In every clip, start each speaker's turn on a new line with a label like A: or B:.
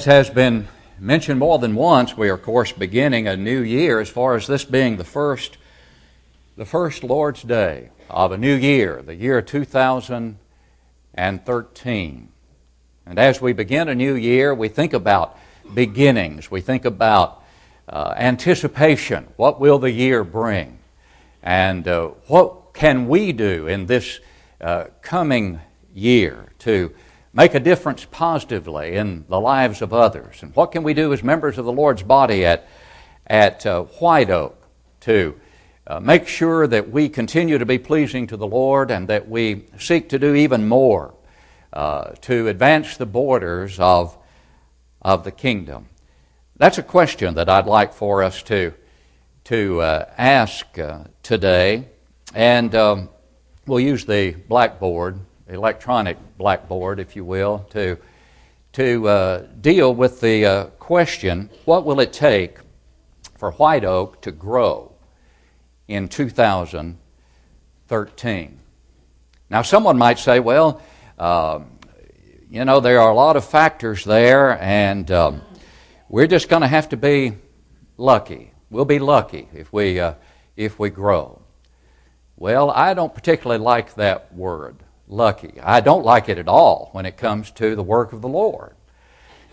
A: As has been mentioned more than once, we are of course beginning a new year as far as this being the first the first Lord's Day of a new year, the year 2013. And as we begin a new year, we think about beginnings. We think about uh, anticipation. What will the year bring? And uh, what can we do in this uh, coming year to make a difference positively in the lives of others? And what can we do as members of the Lord's body at, at uh, White Oak to uh, make sure that we continue to be pleasing to the Lord and that we seek to do even more uh, to advance the borders of, of the kingdom? That's a question that I'd like for us to, to uh, ask uh, today. And um, we'll use the blackboard electronic blackboard, if you will, to, to uh, deal with the uh, question what will it take for White Oak to grow in 2013? Now, someone might say, well, uh, you know, there are a lot of factors there, and um, we're just going to have to be lucky. We'll be lucky if we, uh, if we grow. Well, I don't particularly like that word lucky. I don't like it at all when it comes to the work of the Lord.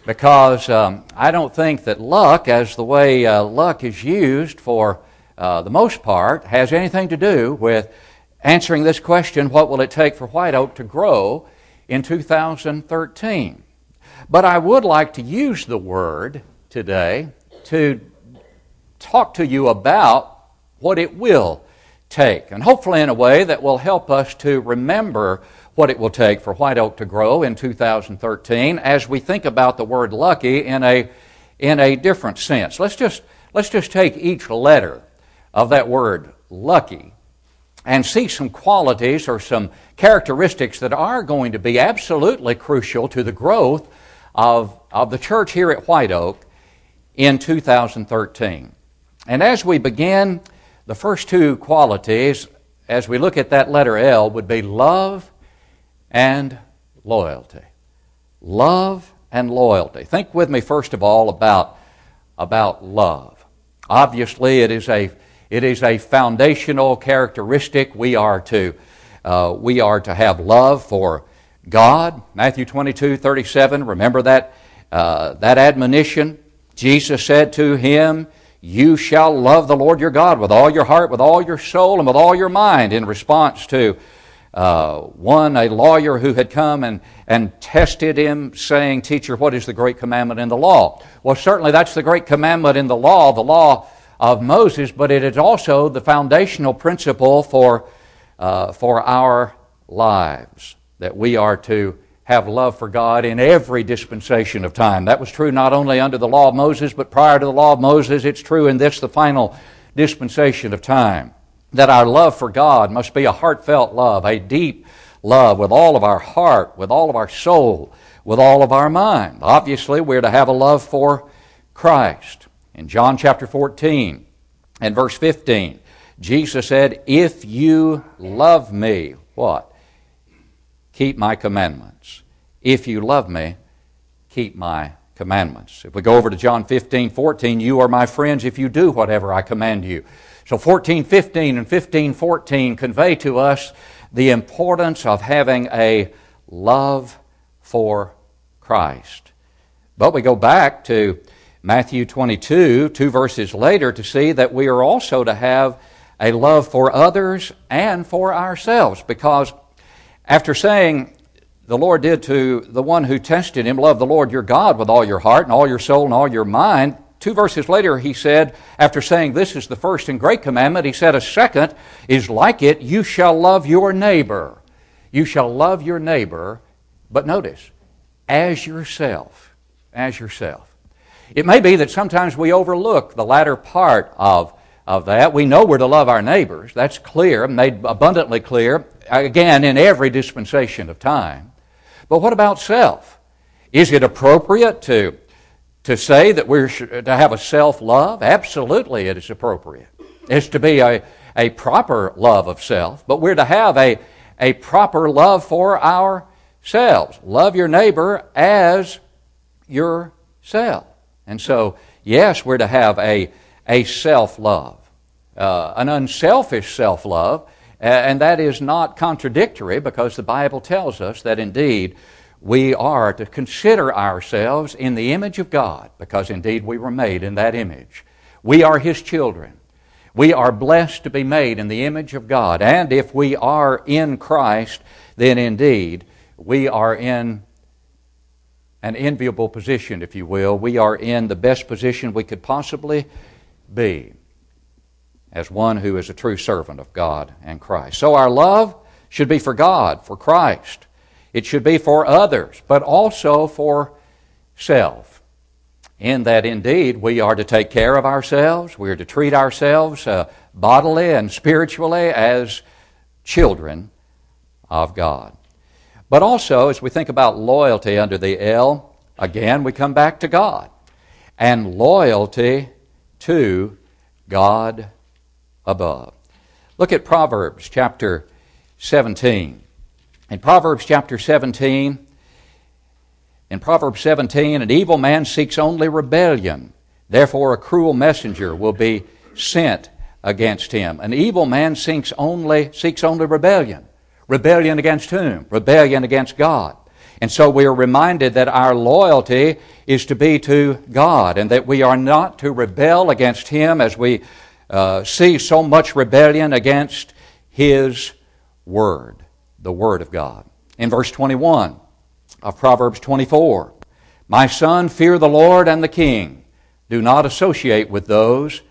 A: Because um, I don't think that luck, as the way uh, luck is used for uh, the most part, has anything to do with answering this question what will it take for White Oak to grow in 2013? But I would like to use the word today to talk to you about what it will take. And hopefully, in a way that will help us to remember what it will take for White Oak to grow in 2013 as we think about the word lucky in a, in a different sense. Let's just, let's just take each letter of that word lucky and see some qualities or some characteristics that are going to be absolutely crucial to the growth of, of the church here at White Oak in 2013. And as we begin, the first two qualities, as we look at that letter L, would be love and loyalty. Love and loyalty. Think with me, first of all, about, about love. Obviously, it is a, it is a foundational characteristic. We are to, uh, we are to have love for God. Matthew 22, 37, remember that, uh, that admonition? Jesus said to him, you shall love the Lord your God with all your heart, with all your soul, and with all your mind, in response to uh, one, a lawyer who had come and, and tested him, saying, Teacher, what is the great commandment in the law? Well, certainly that's the great commandment in the law, the law of Moses, but it is also the foundational principle for, uh, for our lives that we are to have love for God in every dispensation of time. That was true not only under the law of Moses, but prior to the law of Moses. It's true in this, the final dispensation of time. That our love for God must be a heartfelt love, a deep love with all of our heart, with all of our soul, with all of our mind. Obviously, we're to have a love for Christ. In John chapter 14 and verse 15, Jesus said, If you love me, what? Keep my commandments. If you love me, keep my commandments. If we go over to John 15, 14, you are my friends if you do whatever I command you. So 14, 15 and 15, 14 convey to us the importance of having a love for Christ. But we go back to Matthew 22, two verses later, to see that we are also to have a love for others and for ourselves because after saying, the Lord did to the one who tested him, Love the Lord your God with all your heart and all your soul and all your mind. Two verses later, he said, after saying this is the first and great commandment, he said, A second is like it, you shall love your neighbor. You shall love your neighbor, but notice, as yourself. As yourself. It may be that sometimes we overlook the latter part of, of that. We know we're to love our neighbors. That's clear, made abundantly clear again, in every dispensation of time. But what about self? Is it appropriate to, to say that we're to have a self love? Absolutely, it is appropriate. It's to be a, a proper love of self, but we're to have a, a proper love for ourselves. Love your neighbor as yourself. self. And so, yes, we're to have a, a self love, uh, an unselfish self love, and that is not contradictory because the Bible tells us that indeed we are to consider ourselves in the image of God because indeed we were made in that image. We are His children. We are blessed to be made in the image of God. And if we are in Christ, then indeed we are in an enviable position, if you will. We are in the best position we could possibly be as one who is a true servant of God and Christ. So our love should be for God, for Christ. It should be for others, but also for self in that indeed we are to take care of ourselves, we are to treat ourselves uh, bodily and spiritually as children of God. But also, as we think about loyalty under the L, again we come back to God and loyalty to God above. Look at Proverbs chapter 17. In Proverbs chapter 17, in Proverbs 17, an evil man seeks only rebellion. Therefore, a cruel messenger will be sent against him. An evil man seeks only, seeks only rebellion. Rebellion against whom? Rebellion against God. And so we are reminded that our loyalty is to be to God and that we are not to rebel against Him as we uh, see so much rebellion against His Word, the Word of God. In verse 21, of Proverbs 24. My son, fear the Lord and the king. Do not associate with those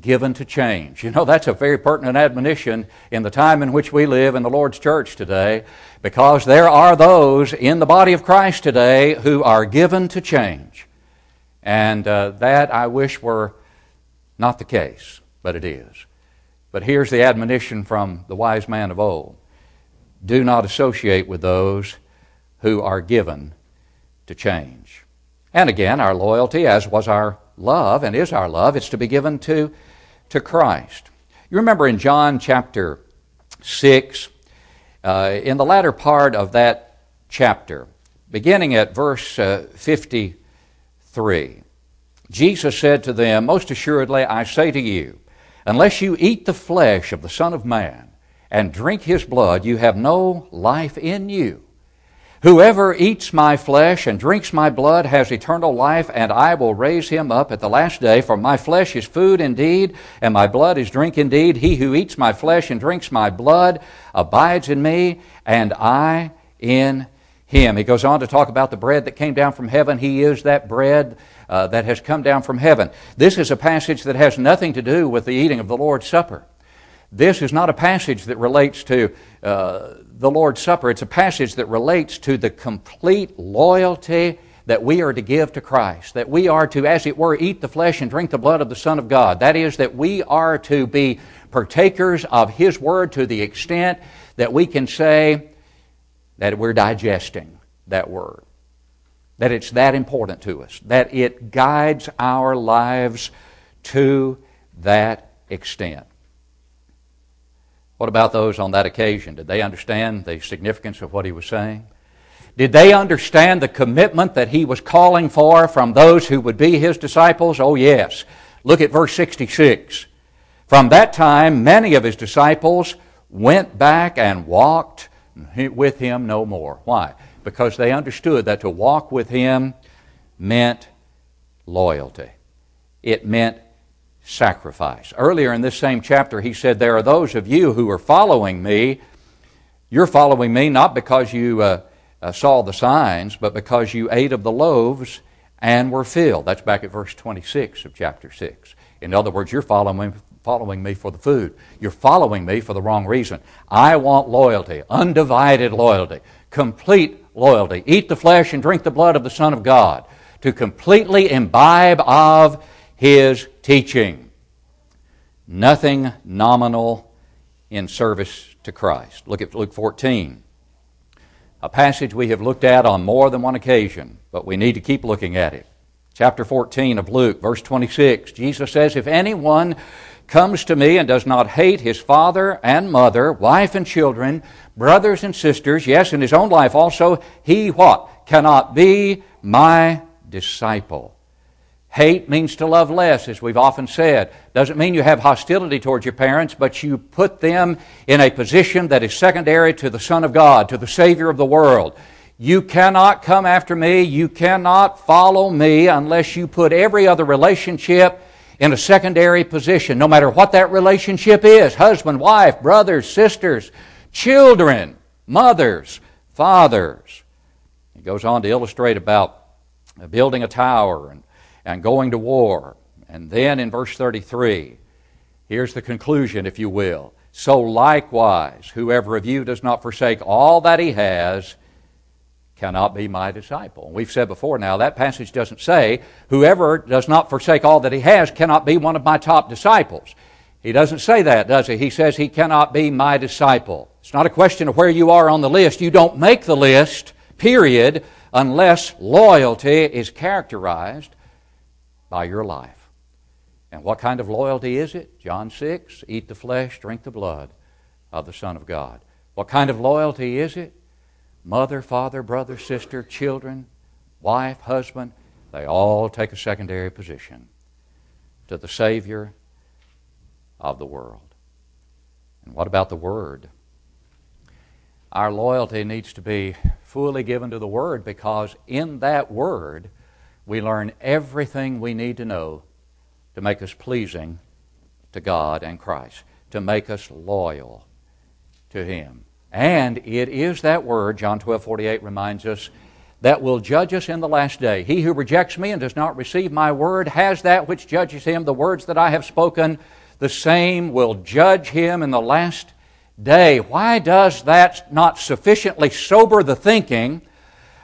A: given to change. You know, that's a very pertinent admonition in the time in which we live in the Lord's church today, because there are those in the body of Christ today who are given to change. And uh, that I wish were not the case, but it is. But here's the admonition from the wise man of old do not associate with those who are given to change. And again, our loyalty, as was our love and is our love, it's to be given to, to Christ. You remember in John chapter 6, uh, in the latter part of that chapter, beginning at verse uh, 53, Jesus said to them, Most assuredly, I say to you, unless you eat the flesh of the Son of Man and drink his blood, you have no life in you. Whoever eats my flesh and drinks my blood has eternal life, and I will raise him up at the last day. For my flesh is food indeed, and my blood is drink indeed. He who eats my flesh and drinks my blood abides in me, and I in him. He goes on to talk about the bread that came down from heaven. He is that bread uh, that has come down from heaven. This is a passage that has nothing to do with the eating of the Lord's Supper. This is not a passage that relates to uh, the Lord's Supper. It's a passage that relates to the complete loyalty that we are to give to Christ. That we are to, as it were, eat the flesh and drink the blood of the Son of God. That is, that we are to be partakers of His Word to the extent that we can say that we're digesting that Word. That it's that important to us. That it guides our lives to that extent. What about those on that occasion? Did they understand the significance of what he was saying? Did they understand the commitment that he was calling for from those who would be his disciples? Oh, yes. Look at verse 66. From that time, many of his disciples went back and walked with him no more. Why? Because they understood that to walk with him meant loyalty. It meant sacrifice. Earlier in this same chapter, he said, There are those of you who are following me. You're following me not because you uh, uh, saw the signs, but because you ate of the loaves and were filled. That's back at verse 26 of chapter 6. In other words, you're following, following me for the food. You're following me for the wrong reason. I want loyalty, undivided loyalty, complete loyalty. Eat the flesh and drink the blood of the Son of God. To completely imbibe of his teaching. Nothing nominal in service to Christ. Look at Luke 14. A passage we have looked at on more than one occasion, but we need to keep looking at it. Chapter 14 of Luke, verse 26. Jesus says, If anyone comes to me and does not hate his father and mother, wife and children, brothers and sisters, yes, in his own life also, he what? Cannot be my disciple. Hate means to love less, as we've often said. Doesn't mean you have hostility towards your parents, but you put them in a position that is secondary to the Son of God, to the Savior of the world. You cannot come after me, you cannot follow me unless you put every other relationship in a secondary position, no matter what that relationship is husband, wife, brothers, sisters, children, mothers, fathers. He goes on to illustrate about building a tower and and going to war. And then in verse 33, here's the conclusion, if you will. So likewise, whoever of you does not forsake all that he has cannot be my disciple. We've said before now, that passage doesn't say, whoever does not forsake all that he has cannot be one of my top disciples. He doesn't say that, does he? He says he cannot be my disciple. It's not a question of where you are on the list. You don't make the list, period, unless loyalty is characterized by your life. And what kind of loyalty is it? John 6 Eat the flesh, drink the blood of the Son of God. What kind of loyalty is it? Mother, father, brother, sister, children, wife, husband, they all take a secondary position to the Savior of the world. And what about the Word? Our loyalty needs to be fully given to the Word because in that Word, we learn everything we need to know to make us pleasing to God and Christ, to make us loyal to Him. And it is that word, John 12 48 reminds us, that will judge us in the last day. He who rejects me and does not receive my word has that which judges him. The words that I have spoken, the same will judge him in the last day. Why does that not sufficiently sober the thinking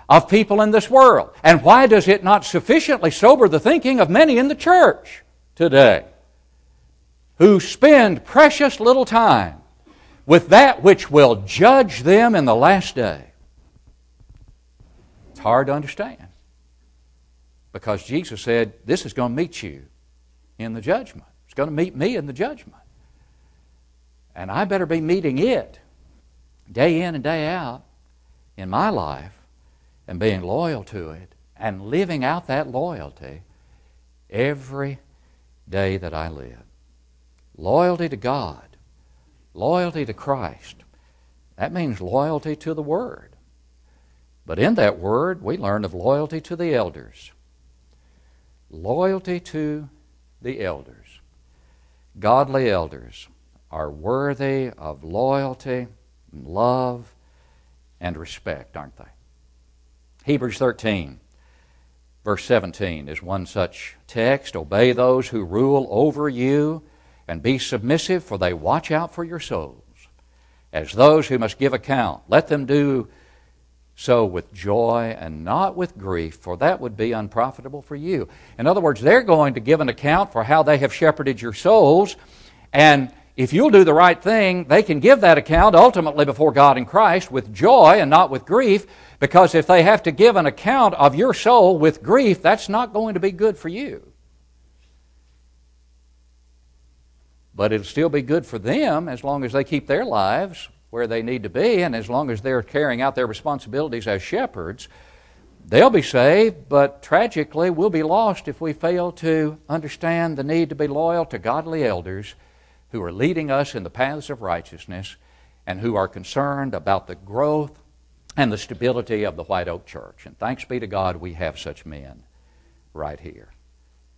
A: of people in this world. And why does it not sufficiently sober the thinking of many in the church today who spend precious little time with that which will judge them in the last day? It's hard to understand because Jesus said, This is going to meet you in the judgment. It's going to meet me in the judgment. And I better be meeting it day in and day out in my life and being loyal to it and living out that loyalty every day that I live. Loyalty to God, loyalty to Christ. That means loyalty to the Word. But in that Word, we learn of loyalty to the elders. Loyalty to the elders. Godly elders are worthy of loyalty, and love, and respect, aren't they? Hebrews 13, verse 17 is one such text. Obey those who rule over you and be submissive, for they watch out for your souls. As those who must give account, let them do so with joy and not with grief, for that would be unprofitable for you. In other words, they're going to give an account for how they have shepherded your souls, and if you'll do the right thing, they can give that account ultimately before God and Christ with joy and not with grief, because if they have to give an account of your soul with grief, that's not going to be good for you. But it'll still be good for them as long as they keep their lives where they need to be and as long as they're carrying out their responsibilities as shepherds. They'll be saved, but tragically, we'll be lost if we fail to understand the need to be loyal to godly elders who are leading us in the paths of righteousness and who are concerned about the growth and the stability of the White Oak Church. And thanks be to God we have such men right here.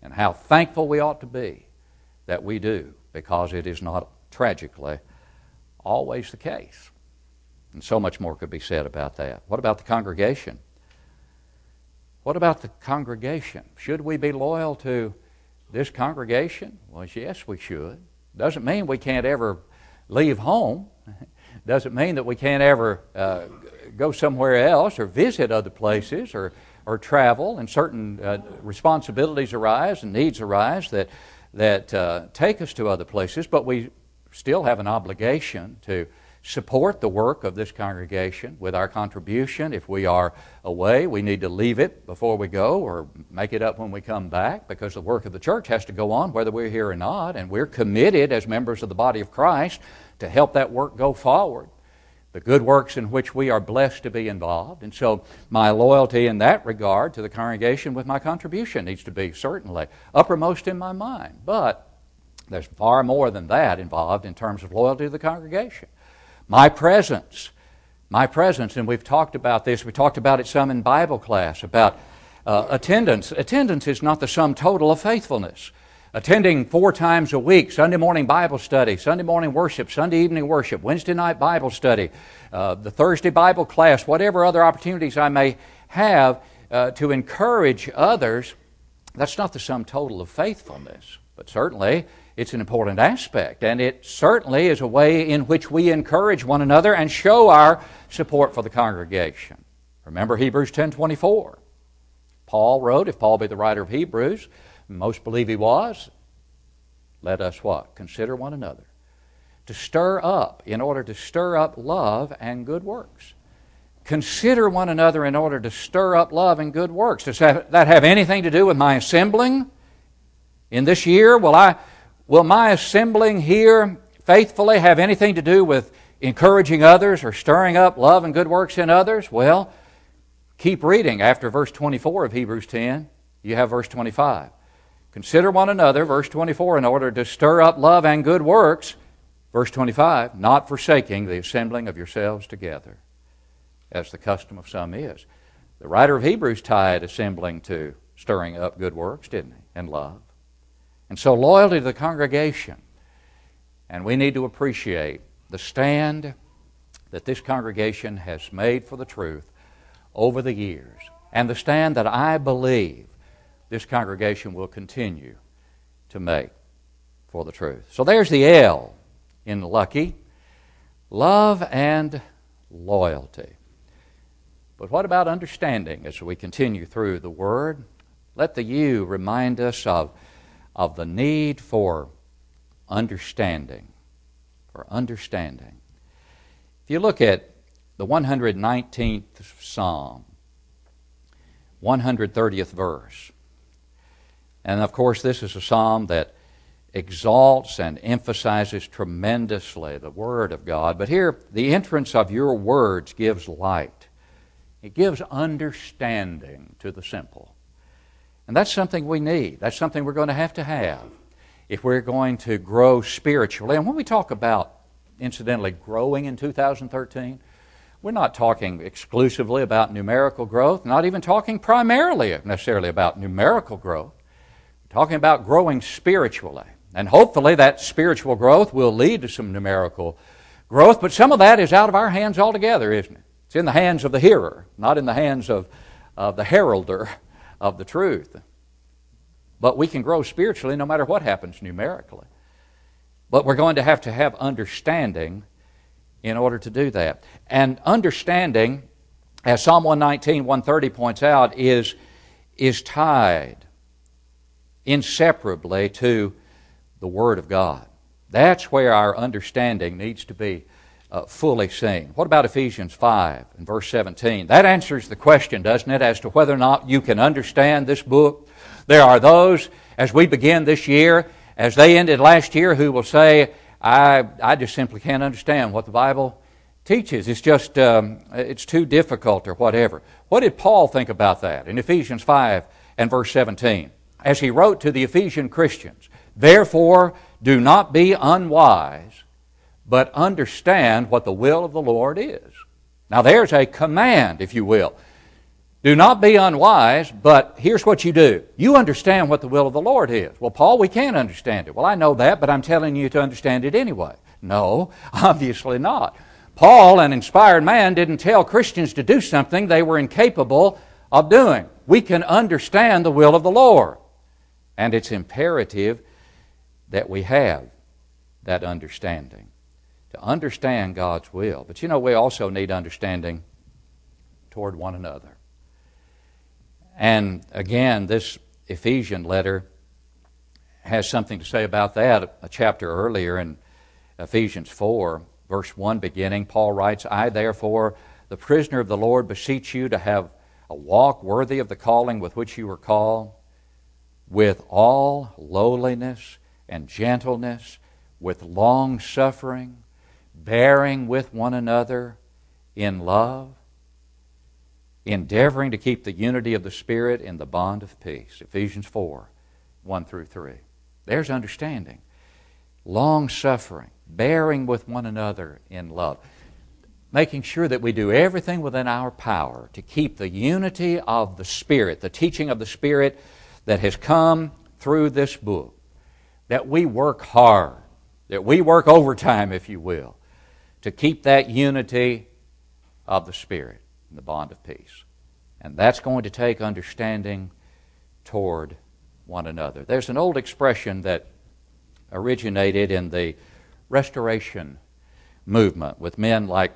A: And how thankful we ought to be that we do, because it is not tragically always the case. And so much more could be said about that. What about the congregation? What about the congregation? Should we be loyal to this congregation? Well, yes, we should. Doesn't mean we can't ever leave home. Doesn't mean that we can't ever uh, go somewhere else or visit other places or, or travel, and certain uh, responsibilities arise and needs arise that, that uh, take us to other places, but we still have an obligation to support the work of this congregation with our contribution. If we are away, we need to leave it before we go or make it up when we come back because the work of the church has to go on whether we're here or not, and we're committed as members of the body of Christ to help that work go forward. The good works in which we are blessed to be involved. And so my loyalty in that regard to the congregation with my contribution needs to be certainly uppermost in my mind. But there's far more than that involved in terms of loyalty to the congregation. My presence, my presence, and we've talked about this, we talked about it some in Bible class, about uh, attendance. Attendance is not the sum total of faithfulness attending four times a week Sunday morning Bible study, Sunday morning worship, Sunday evening worship, Wednesday night Bible study, uh, the Thursday Bible class, whatever other opportunities I may have uh, to encourage others, that's not the sum total of faithfulness. But certainly, it's an important aspect, and it certainly is a way in which we encourage one another and show our support for the congregation. Remember Hebrews 10:24. Paul wrote, if Paul be the writer of Hebrews, most believe he was. Let us what? Consider one another. To stir up, in order to stir up love and good works. Consider one another in order to stir up love and good works. Does that have anything to do with my assembling in this year? Will, I, will my assembling here faithfully have anything to do with encouraging others or stirring up love and good works in others? Well, keep reading after verse 24 of Hebrews 10. You have verse 25. Consider one another, verse 24, in order to stir up love and good works, verse 25, not forsaking the assembling of yourselves together, as the custom of some is. The writer of Hebrews tied assembling to stirring up good works, didn't he? And love. And so loyalty to the congregation. And we need to appreciate the stand that this congregation has made for the truth over the years. And the stand that I believe this congregation will continue to make for the truth. So there's the L in lucky love and loyalty. But what about understanding as we continue through the Word? Let the U remind us of, of the need for understanding. For understanding. If you look at the 119th Psalm, 130th verse, and of course, this is a psalm that exalts and emphasizes tremendously the Word of God. But here, the entrance of your words gives light, it gives understanding to the simple. And that's something we need. That's something we're going to have to have if we're going to grow spiritually. And when we talk about, incidentally, growing in 2013, we're not talking exclusively about numerical growth, not even talking primarily necessarily about numerical growth talking about growing spiritually. And hopefully that spiritual growth will lead to some numerical growth, but some of that is out of our hands altogether, isn't it? It's in the hands of the hearer, not in the hands of, of the heralder of the truth. But we can grow spiritually no matter what happens numerically. But we're going to have to have understanding in order to do that. And understanding, as Psalm 119, 130 points out, is, is tied inseparably to the Word of God. That's where our understanding needs to be uh, fully seen. What about Ephesians 5 and verse 17? That answers the question, doesn't it, as to whether or not you can understand this book. There are those, as we begin this year, as they ended last year, who will say, I, I just simply can't understand what the Bible teaches. It's just, um, it's too difficult or whatever. What did Paul think about that in Ephesians 5 and verse 17? As he wrote to the Ephesian Christians, Therefore, do not be unwise, but understand what the will of the Lord is. Now, there's a command, if you will. Do not be unwise, but here's what you do. You understand what the will of the Lord is. Well, Paul, we can't understand it. Well, I know that, but I'm telling you to understand it anyway. No, obviously not. Paul, an inspired man, didn't tell Christians to do something they were incapable of doing. We can understand the will of the Lord. And it's imperative that we have that understanding, to understand God's will. But you know, we also need understanding toward one another. And again, this Ephesian letter has something to say about that. A chapter earlier in Ephesians 4, verse 1 beginning, Paul writes, I therefore, the prisoner of the Lord, beseech you to have a walk worthy of the calling with which you were called with all lowliness and gentleness, with long suffering, bearing with one another in love, endeavoring to keep the unity of the Spirit in the bond of peace. Ephesians 4 1 through 3. There's understanding. Long suffering, bearing with one another in love, making sure that we do everything within our power to keep the unity of the Spirit, the teaching of the Spirit that has come through this book, that we work hard, that we work overtime, if you will, to keep that unity of the Spirit in the bond of peace. And that's going to take understanding toward one another. There's an old expression that originated in the Restoration movement with men like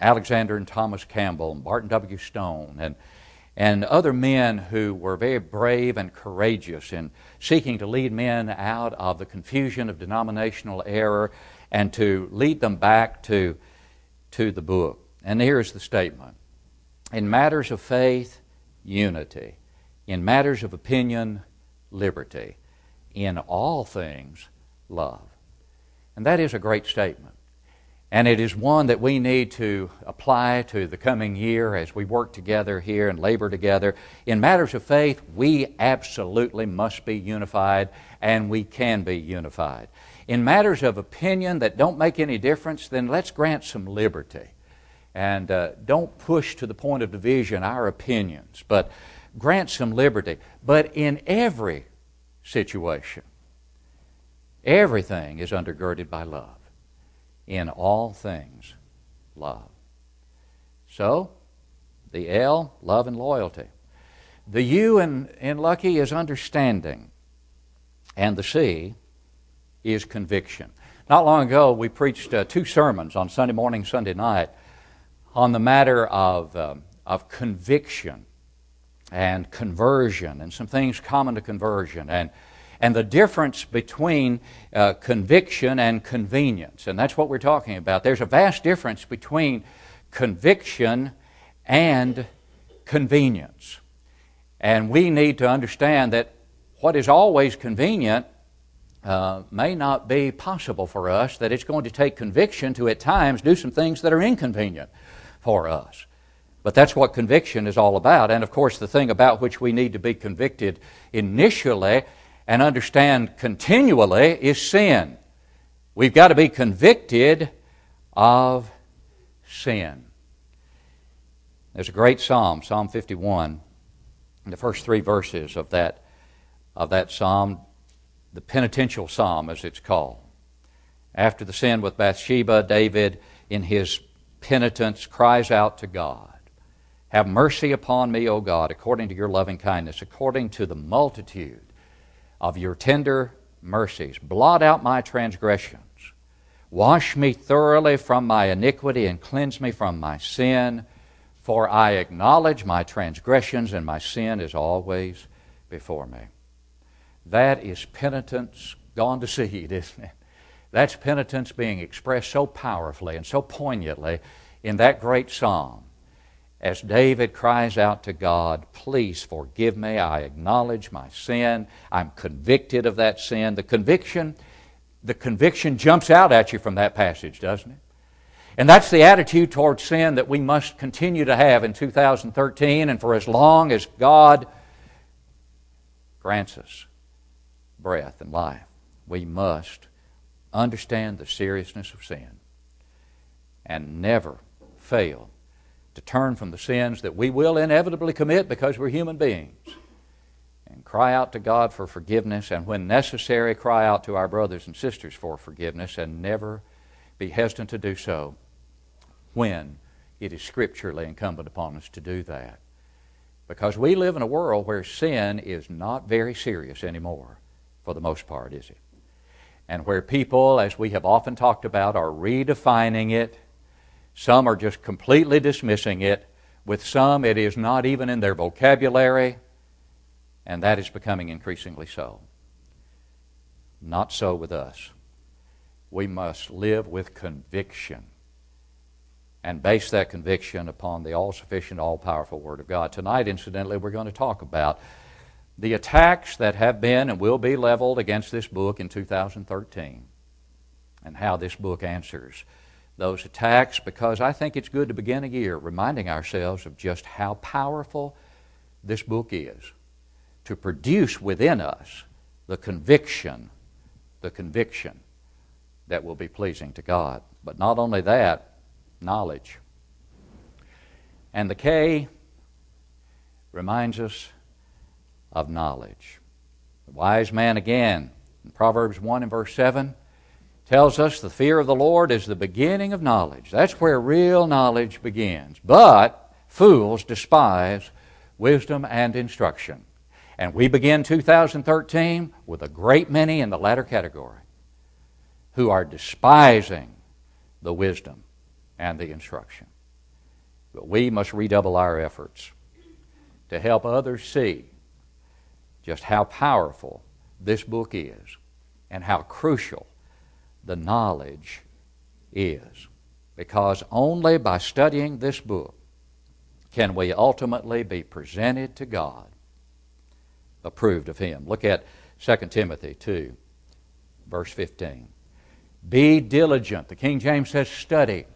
A: Alexander and Thomas Campbell and Barton W. Stone and, and other men who were very brave and courageous in seeking to lead men out of the confusion of denominational error and to lead them back to, to the book. And here's the statement In matters of faith, unity. In matters of opinion, liberty. In all things, love. And that is a great statement. And it is one that we need to apply to the coming year as we work together here and labor together. In matters of faith, we absolutely must be unified, and we can be unified. In matters of opinion that don't make any difference, then let's grant some liberty. And uh, don't push to the point of division our opinions, but grant some liberty. But in every situation, everything is undergirded by love in all things love. So, the L, love and loyalty. The U in, in Lucky is understanding, and the C is conviction. Not long ago, we preached uh, two sermons on Sunday morning, Sunday night on the matter of, um, of conviction and conversion and some things common to conversion. And and the difference between uh, conviction and convenience. And that's what we're talking about. There's a vast difference between conviction and convenience. And we need to understand that what is always convenient uh, may not be possible for us, that it's going to take conviction to at times do some things that are inconvenient for us. But that's what conviction is all about. And of course, the thing about which we need to be convicted initially and understand continually is sin. We've got to be convicted of sin. There's a great psalm, Psalm 51, the first three verses of that, of that psalm, the penitential psalm as it's called. After the sin with Bathsheba, David, in his penitence, cries out to God Have mercy upon me, O God, according to your loving kindness, according to the multitude of your tender mercies. Blot out my transgressions. Wash me thoroughly from my iniquity and cleanse me from my sin. For I acknowledge my transgressions, and my sin is always before me. That is penitence gone to seed, isn't it? That's penitence being expressed so powerfully and so poignantly in that great psalm as David cries out to God, Please forgive me. I acknowledge my sin. I'm convicted of that sin. The conviction, the conviction jumps out at you from that passage, doesn't it? And that's the attitude towards sin that we must continue to have in 2013 and for as long as God grants us breath and life. We must understand the seriousness of sin and never fail to turn from the sins that we will inevitably commit because we're human beings and cry out to God for forgiveness, and when necessary, cry out to our brothers and sisters for forgiveness, and never be hesitant to do so when it is scripturally incumbent upon us to do that. Because we live in a world where sin is not very serious anymore, for the most part, is it? And where people, as we have often talked about, are redefining it some are just completely dismissing it. With some, it is not even in their vocabulary, and that is becoming increasingly so. Not so with us. We must live with conviction and base that conviction upon the all sufficient, all powerful Word of God. Tonight, incidentally, we're going to talk about the attacks that have been and will be leveled against this book in 2013 and how this book answers those attacks because I think it's good to begin a year reminding ourselves of just how powerful this book is to produce within us the conviction, the conviction that will be pleasing to God. But not only that, knowledge. And the K reminds us of knowledge. The wise man, again, in Proverbs 1 and verse 7, tells us the fear of the Lord is the beginning of knowledge. That's where real knowledge begins. But fools despise wisdom and instruction. And we begin 2013 with a great many in the latter category who are despising the wisdom and the instruction. But we must redouble our efforts to help others see just how powerful this book is and how crucial the knowledge is. Because only by studying this book can we ultimately be presented to God approved of Him. Look at 2 Timothy 2, verse 15. Be diligent. The King James says study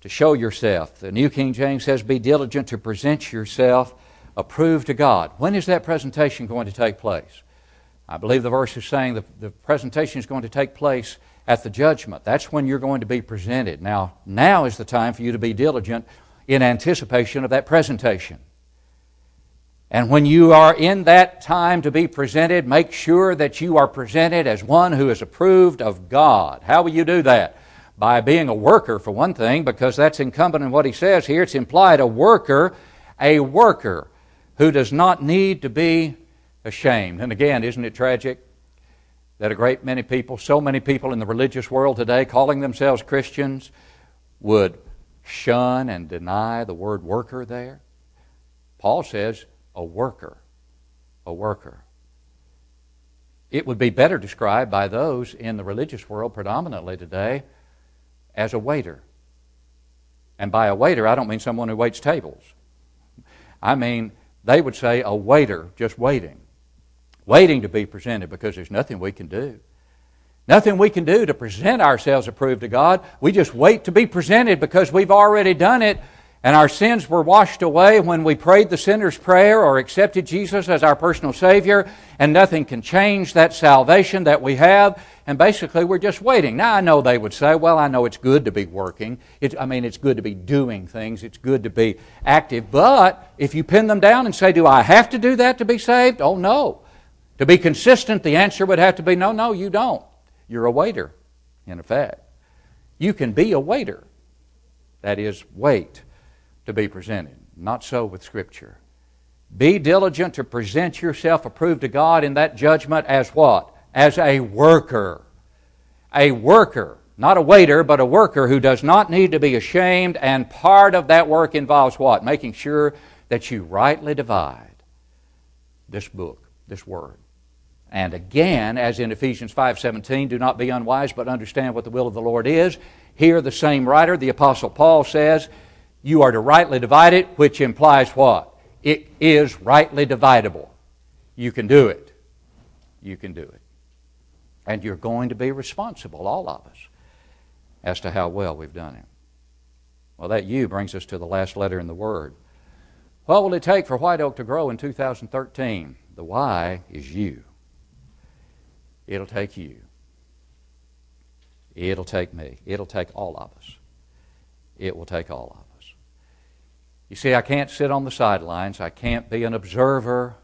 A: to show yourself. The New King James says be diligent to present yourself approved to God. When is that presentation going to take place? I believe the verse is saying the, the presentation is going to take place at the judgment. That's when you're going to be presented. Now, now is the time for you to be diligent in anticipation of that presentation. And when you are in that time to be presented, make sure that you are presented as one who is approved of God. How will you do that? By being a worker, for one thing, because that's incumbent in what he says here. It's implied a worker, a worker who does not need to be ashamed. And again, isn't it tragic that a great many people, so many people in the religious world today, calling themselves Christians, would shun and deny the word worker there? Paul says, a worker. A worker. It would be better described by those in the religious world predominantly today as a waiter. And by a waiter, I don't mean someone who waits tables. I mean, they would say a waiter just waiting, waiting to be presented because there's nothing we can do. Nothing we can do to present ourselves approved to God. We just wait to be presented because we've already done it and our sins were washed away when we prayed the sinner's prayer or accepted Jesus as our personal Savior, and nothing can change that salvation that we have. And basically, we're just waiting. Now, I know they would say, well, I know it's good to be working. It's, I mean, it's good to be doing things. It's good to be active. But if you pin them down and say, do I have to do that to be saved? Oh, no. To be consistent, the answer would have to be, no, no, you don't. You're a waiter, in effect. You can be a waiter. That is, wait to be presented. Not so with Scripture. Be diligent to present yourself approved to God in that judgment as what? As a worker. A worker. Not a waiter, but a worker who does not need to be ashamed, and part of that work involves what? Making sure that you rightly divide this book, this word. And again, as in Ephesians 5:17, do not be unwise, but understand what the will of the Lord is. Here the same writer, the apostle Paul says, you are to rightly divide it, which implies what? It is rightly dividable. You can do it. You can do it. And you're going to be responsible, all of us, as to how well we've done it. Well, that you brings us to the last letter in the Word. What will it take for White Oak to grow in 2013? The why is you. It'll take you. It'll take me. It'll take all of us. It will take all of us. You see, I can't sit on the sidelines. I can't be an observer.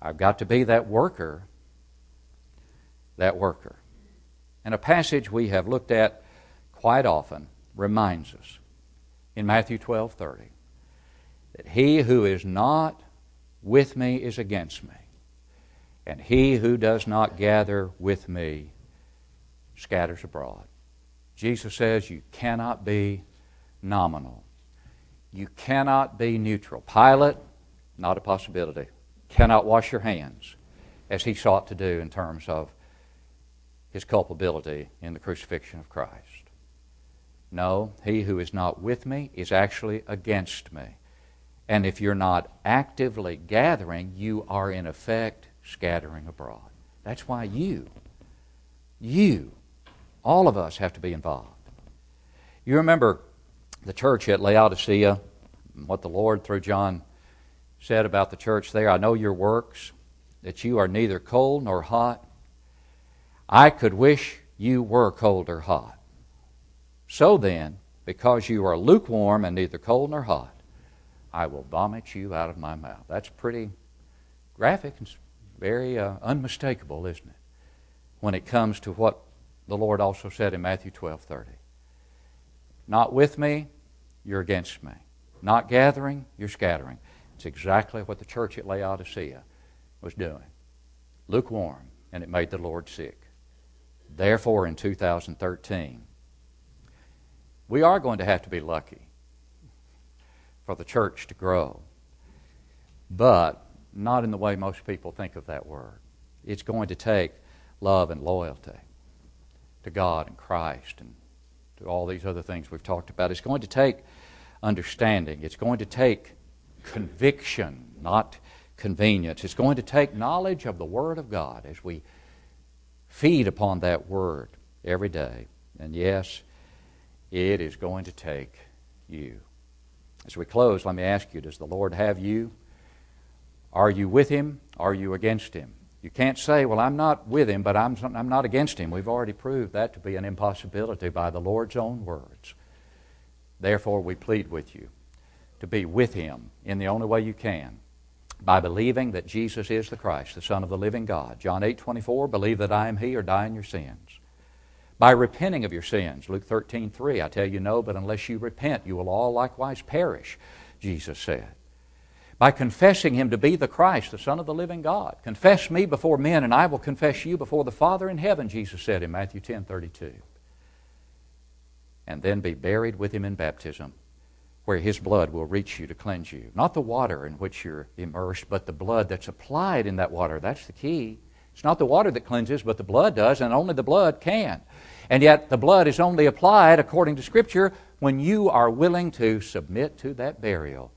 A: I've got to be that worker. That worker. And a passage we have looked at quite often reminds us in Matthew 12 30 that he who is not with me is against me, and he who does not gather with me scatters abroad. Jesus says you cannot be nominal you cannot be neutral. Pilate, not a possibility. Cannot wash your hands as he sought to do in terms of his culpability in the crucifixion of Christ. No, he who is not with me is actually against me. And if you're not actively gathering, you are in effect scattering abroad. That's why you, you, all of us have to be involved. You remember the church at Laodicea, what the Lord through John said about the church there. I know your works, that you are neither cold nor hot. I could wish you were cold or hot. So then, because you are lukewarm and neither cold nor hot, I will vomit you out of my mouth. That's pretty graphic and very uh, unmistakable, isn't it? When it comes to what the Lord also said in Matthew 12 30. Not with me, you're against me. Not gathering, you're scattering. It's exactly what the church at Laodicea was doing. Lukewarm, and it made the Lord sick. Therefore, in 2013, we are going to have to be lucky for the church to grow, but not in the way most people think of that word. It's going to take love and loyalty to God and Christ and to all these other things we've talked about. It's going to take understanding. It's going to take conviction, not convenience. It's going to take knowledge of the Word of God as we feed upon that Word every day. And yes, it is going to take you. As we close, let me ask you Does the Lord have you? Are you with Him? Are you against Him? You can't say, Well, I'm not with Him, but I'm, I'm not against Him. We've already proved that to be an impossibility by the Lord's own words. Therefore, we plead with you to be with Him in the only way you can by believing that Jesus is the Christ, the Son of the living God. John 8 24, believe that I am He or die in your sins. By repenting of your sins. Luke 13 3, I tell you no, but unless you repent, you will all likewise perish, Jesus said. By confessing Him to be the Christ, the Son of the living God. Confess me before men, and I will confess you before the Father in heaven, Jesus said in Matthew 10 32 and then be buried with him in baptism, where his blood will reach you to cleanse you. Not the water in which you're immersed, but the blood that's applied in that water. That's the key. It's not the water that cleanses, but the blood does, and only the blood can. And yet, the blood is only applied, according to Scripture, when you are willing to submit to that burial.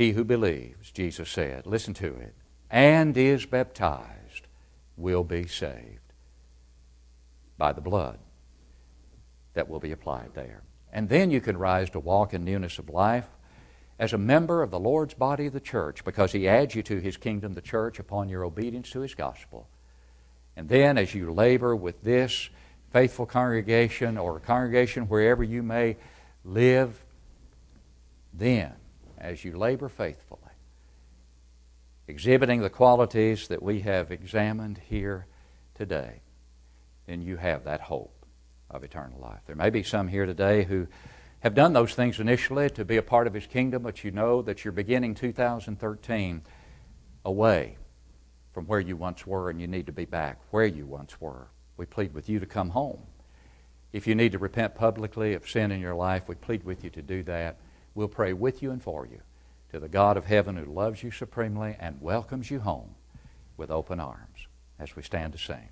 A: He who believes, Jesus said, listen to it, and is baptized will be saved by the blood that will be applied there. And then you can rise to walk in newness of life as a member of the Lord's body, the church, because He adds you to His kingdom, the church, upon your obedience to His gospel. And then as you labor with this faithful congregation or congregation wherever you may live, then as you labor faithfully, exhibiting the qualities that we have examined here today, then you have that hope of eternal life. There may be some here today who have done those things initially to be a part of His kingdom, but you know that you're beginning 2013 away from where you once were and you need to be back where you once were. We plead with you to come home. If you need to repent publicly of sin in your life, we plead with you to do that. We'll pray with you and for you to the God of heaven who loves you supremely and welcomes you home with open arms as we stand to sing.